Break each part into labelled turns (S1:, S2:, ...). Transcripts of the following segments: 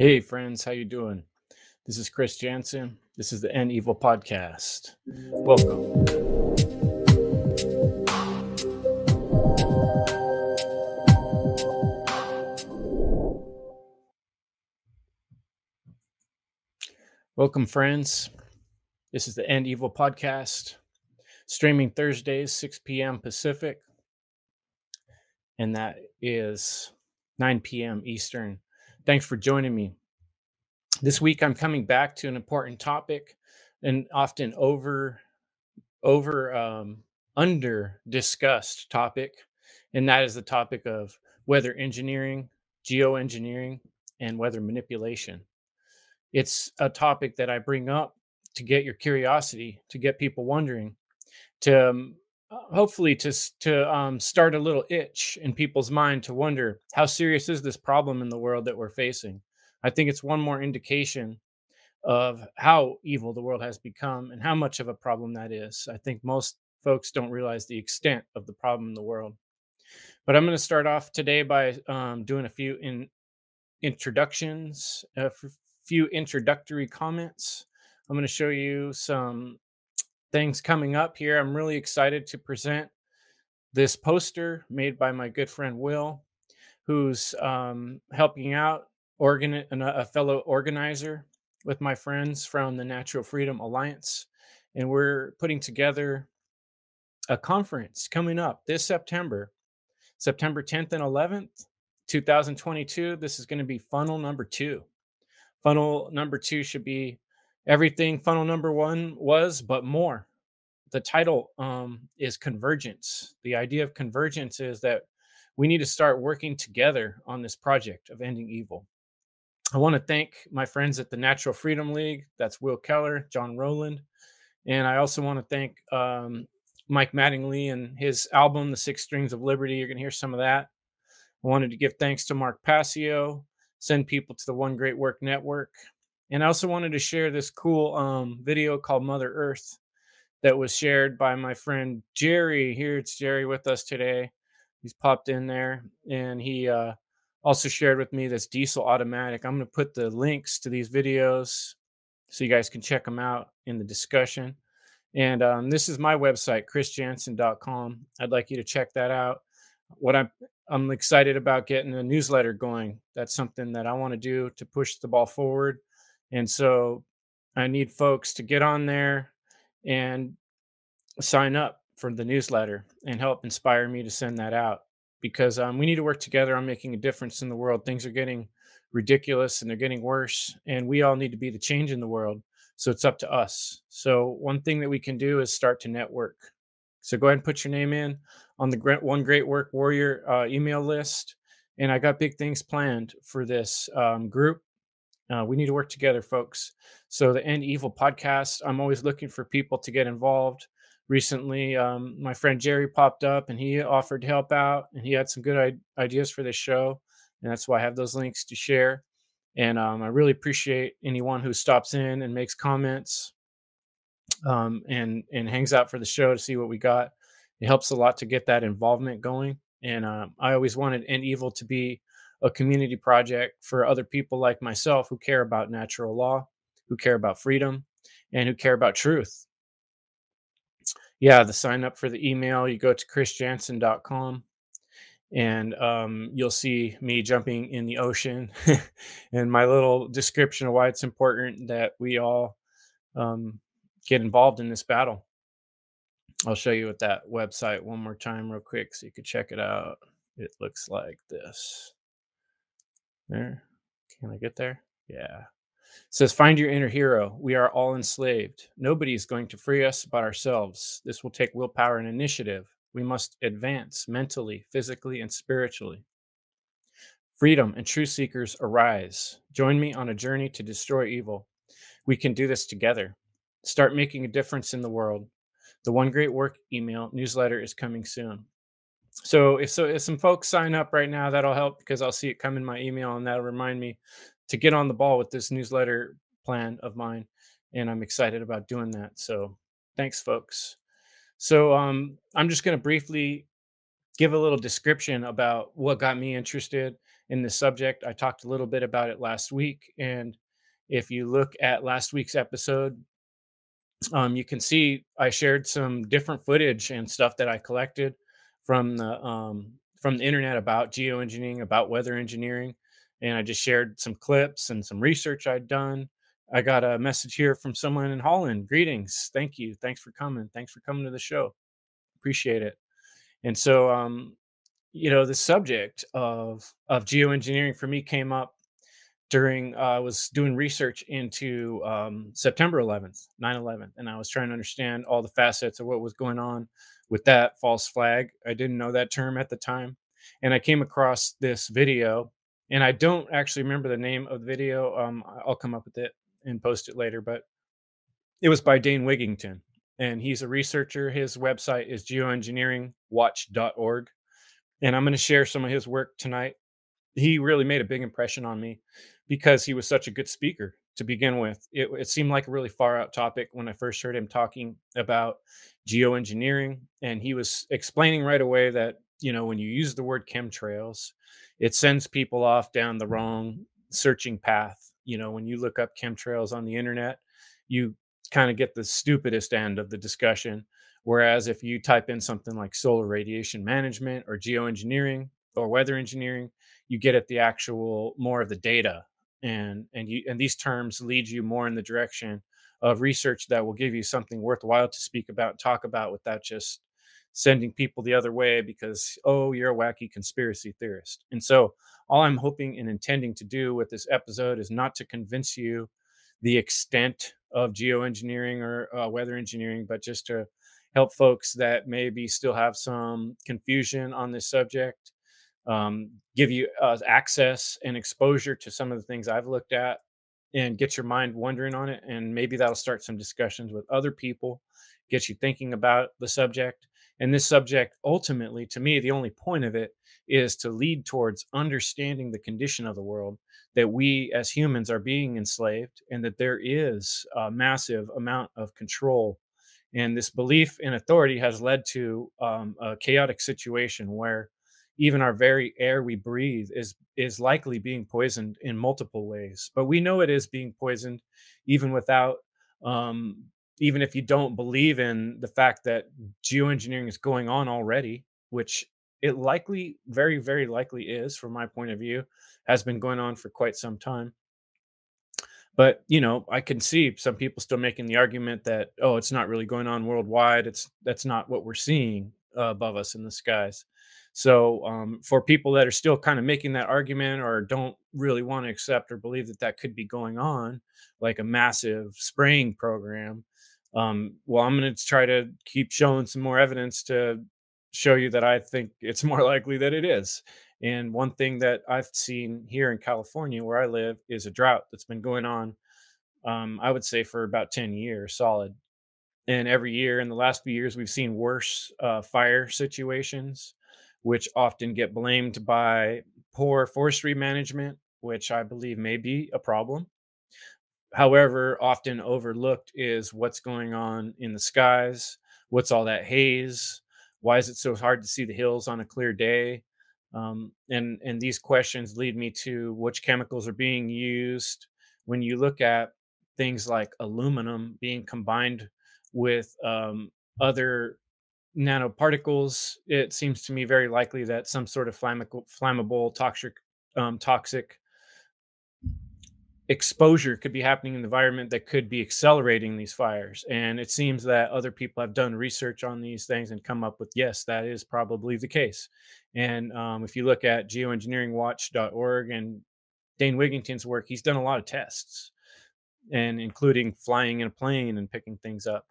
S1: Hey friends, how you doing? This is Chris Jansen. This is the End Evil podcast. Welcome. Welcome friends. This is the End Evil podcast, streaming Thursdays 6 p.m. Pacific, and that is 9 p.m. Eastern. Thanks for joining me. This week I'm coming back to an important topic and often over over um, under discussed topic, and that is the topic of weather engineering, geoengineering, and weather manipulation. It's a topic that I bring up to get your curiosity, to get people wondering, to um, hopefully to to um, start a little itch in people's mind to wonder how serious is this problem in the world that we're facing. I think it's one more indication of how evil the world has become and how much of a problem that is. I think most folks don't realize the extent of the problem in the world. But I'm going to start off today by um, doing a few in introductions, a few introductory comments. I'm going to show you some things coming up here. I'm really excited to present this poster made by my good friend Will, who's um, helping out organ- a fellow organizer with my friends from the Natural Freedom Alliance. And we're putting together a conference coming up this September, September 10th and 11th, 2022. This is going to be funnel number two. Funnel number two should be everything funnel number one was, but more. The title um, is convergence. The idea of convergence is that we need to start working together on this project of ending evil. I want to thank my friends at the Natural Freedom League. That's Will Keller, John Rowland. And I also want to thank um, Mike Mattingly and his album, The Six Strings of Liberty. You're going to hear some of that. I wanted to give thanks to Mark Passio, send people to the One Great Work Network, and I also wanted to share this cool um, video called Mother Earth that was shared by my friend Jerry. Here it's Jerry with us today. He's popped in there and he uh, also shared with me this diesel automatic. I'm going to put the links to these videos so you guys can check them out in the discussion. And um, this is my website, chrisjansen.com. I'd like you to check that out. What I'm I'm excited about getting a newsletter going. That's something that I want to do to push the ball forward. And so I need folks to get on there and sign up for the newsletter and help inspire me to send that out because um, we need to work together on making a difference in the world. Things are getting ridiculous and they're getting worse, and we all need to be the change in the world. So it's up to us. So, one thing that we can do is start to network. So, go ahead and put your name in on the One Great Work Warrior uh, email list. And I got big things planned for this um, group uh, we need to work together, folks. So, the End Evil podcast, I'm always looking for people to get involved. Recently, um, my friend Jerry popped up and he offered help out, and he had some good ideas for this show. And that's why I have those links to share. And um, I really appreciate anyone who stops in and makes comments um, and and hangs out for the show to see what we got. It helps a lot to get that involvement going. And uh, I always wanted End Evil to be a community project for other people like myself who care about natural law, who care about freedom, and who care about truth. Yeah, the sign up for the email, you go to chrisjansen.com and um, you'll see me jumping in the ocean and my little description of why it's important that we all um, get involved in this battle. I'll show you at that website one more time, real quick, so you can check it out. It looks like this. There. Can I get there? Yeah. It says, Find your inner hero. We are all enslaved. Nobody is going to free us but ourselves. This will take willpower and initiative. We must advance mentally, physically, and spiritually. Freedom and truth seekers arise. Join me on a journey to destroy evil. We can do this together. Start making a difference in the world. The One Great Work email newsletter is coming soon. So if so if some folks sign up right now, that'll help because I'll see it come in my email and that'll remind me to get on the ball with this newsletter plan of mine. And I'm excited about doing that. So thanks, folks. So um, I'm just going to briefly give a little description about what got me interested in this subject. I talked a little bit about it last week. And if you look at last week's episode, um, you can see I shared some different footage and stuff that I collected from the um, from the internet about geoengineering, about weather engineering, and I just shared some clips and some research I'd done. I got a message here from someone in Holland. Greetings, thank you, thanks for coming, thanks for coming to the show, appreciate it. And so, um, you know, the subject of of geoengineering for me came up during uh, I was doing research into um, September 11th, 9/11, and I was trying to understand all the facets of what was going on with that false flag. I didn't know that term at the time, and I came across this video, and I don't actually remember the name of the video. Um, I'll come up with it and post it later, but it was by Dane Wigington, and he's a researcher. His website is geoengineeringwatch.org, and I'm going to share some of his work tonight. He really made a big impression on me because he was such a good speaker to begin with. It, it, seemed like a really far out topic when I first heard him talking about geoengineering. And he was explaining right away that, you know, when you use the word chemtrails, it sends people off down the wrong searching path. You know, when you look up chemtrails on the internet, you kind of get the stupidest end of the discussion. Whereas if you type in something like solar radiation management or geoengineering or weather engineering, you get at the actual more of the data and and you and these terms lead you more in the direction of research that will give you something worthwhile to speak about talk about without just sending people the other way because oh you're a wacky conspiracy theorist. And so all i'm hoping and intending to do with this episode is not to convince you the extent of geoengineering or uh, weather engineering but just to help folks that maybe still have some confusion on this subject um, give you uh, access and exposure to some of the things I've looked at and get your mind wondering on it. And maybe that'll start some discussions with other people, get you thinking about the subject. And this subject, ultimately, to me, the only point of it is to lead towards understanding the condition of the world, that we as humans are being enslaved, and that there is a massive amount of control. And this belief in authority has led to um, a chaotic situation where even our very air we breathe is is likely being poisoned in multiple ways but we know it is being poisoned even without um, even if you don't believe in the fact that geoengineering is going on already which it likely very very likely is from my point of view has been going on for quite some time. But you know i can see some people still making the argument that oh it's not really going on worldwide it's that's not what we're seeing uh, above us in the skies so, um, for people that are still kind of making that argument or don't really want to accept or believe that that could be going on, like a massive spraying program, um, well, I'm going to try to keep showing some more evidence to show you that I think it's more likely that it is. And one thing that I've seen here in California, where I live, is a drought that's been going on, um, I would say, for about 10 years solid. And every year in the last few years, we've seen worse uh, fire situations which often get blamed by poor forestry management, which I believe may be a problem. However, often overlooked is what's going on in the skies. What's all that haze? Why is it so hard to see the hills on a clear day? Um, and and these questions lead me to which chemicals are being used. When you look at things like aluminum being combined with um, other nanoparticles, it seems to me very likely that some sort of flammable, flammable toxic, um, toxic exposure could be happening in the environment that could be accelerating these fires. And it seems that other people have done research on these things and come up with yes, that is probably the case. And um, if you look at geoengineeringwatch.org and Dane Wigington's work, he's done a lot of tests, and including flying in a plane and picking things up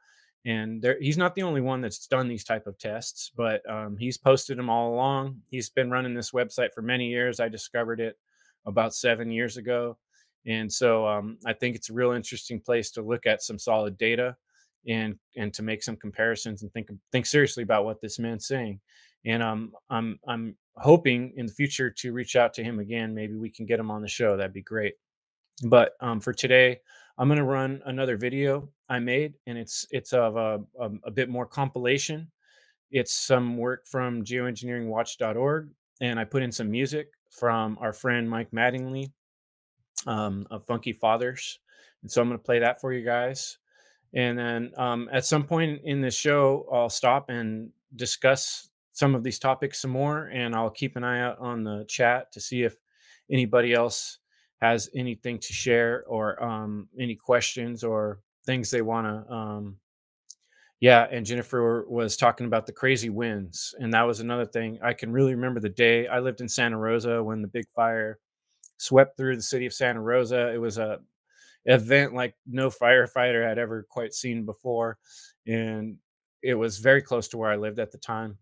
S1: and there, he's not the only one that's done these type of tests but um, he's posted them all along. He's been running this website for many years. I discovered it about seven years ago and so um, i think it's a real interesting place to look at some solid data and and to make some comparisons and think think seriously about what this man's saying and um, i'm i'm hoping in the future to reach out to him again. Maybe we can get him on the show. That'd be great. But um, for today I'm going to run another video I made, and it's it's of a, a, a bit more compilation. It's some work from geoengineeringwatch.org, and I put in some music from our friend Mike Mattingly um, of Funky Fathers. And so I'm going to play that for you guys. And then um, at some point in this show, I'll stop and discuss some of these topics some more. And I'll keep an eye out on the chat to see if anybody else has anything to share or um, any questions or things they want to. Um, yeah, and Jennifer was talking about the crazy winds, and that was another thing. I can really remember the day I lived in Santa Rosa when the big fire swept through the city of Santa Rosa. It was a event like no firefighter had ever quite seen before, and it was very close to where I lived at the time.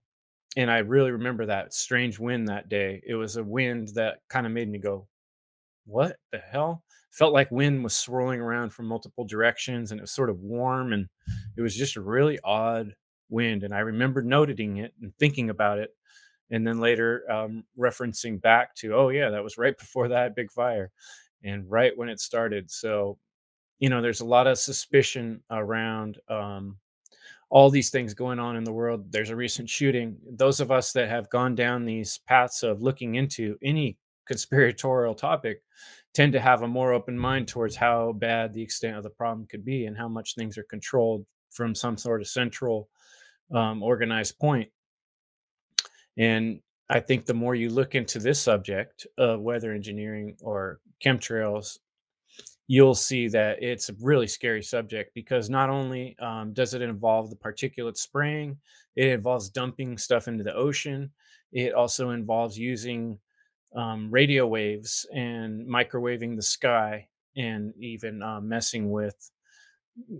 S1: And I really remember that strange wind that day. It was a wind that kind of made me go, "What the hell?" Felt like wind was swirling around from multiple directions, and it was sort of warm, and it was just a really odd wind. And I remember noting it and thinking about it and then later um, referencing back to oh yeah that was right before that big fire and right when it started so you know there's a lot of suspicion around um, all these things going on in the world there's a recent shooting those of us that have gone down these paths of looking into any conspiratorial topic tend to have a more open mind towards how bad the extent of the problem could be and how much things are controlled from some sort of central um, organized point and I think the more you look into this subject of weather engineering or chemtrails, you'll see that it's a really scary subject because not only um, does it involve the particulate spraying, it involves dumping stuff into the ocean. It also involves using um, radio waves and microwaving the sky and even uh, messing with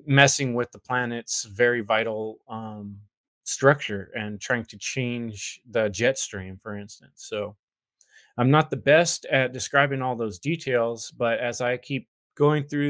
S1: messing with the planet's very vital um, structure and trying to change the jet stream, for instance. So I'm not the best at describing all those details, but as I keep going through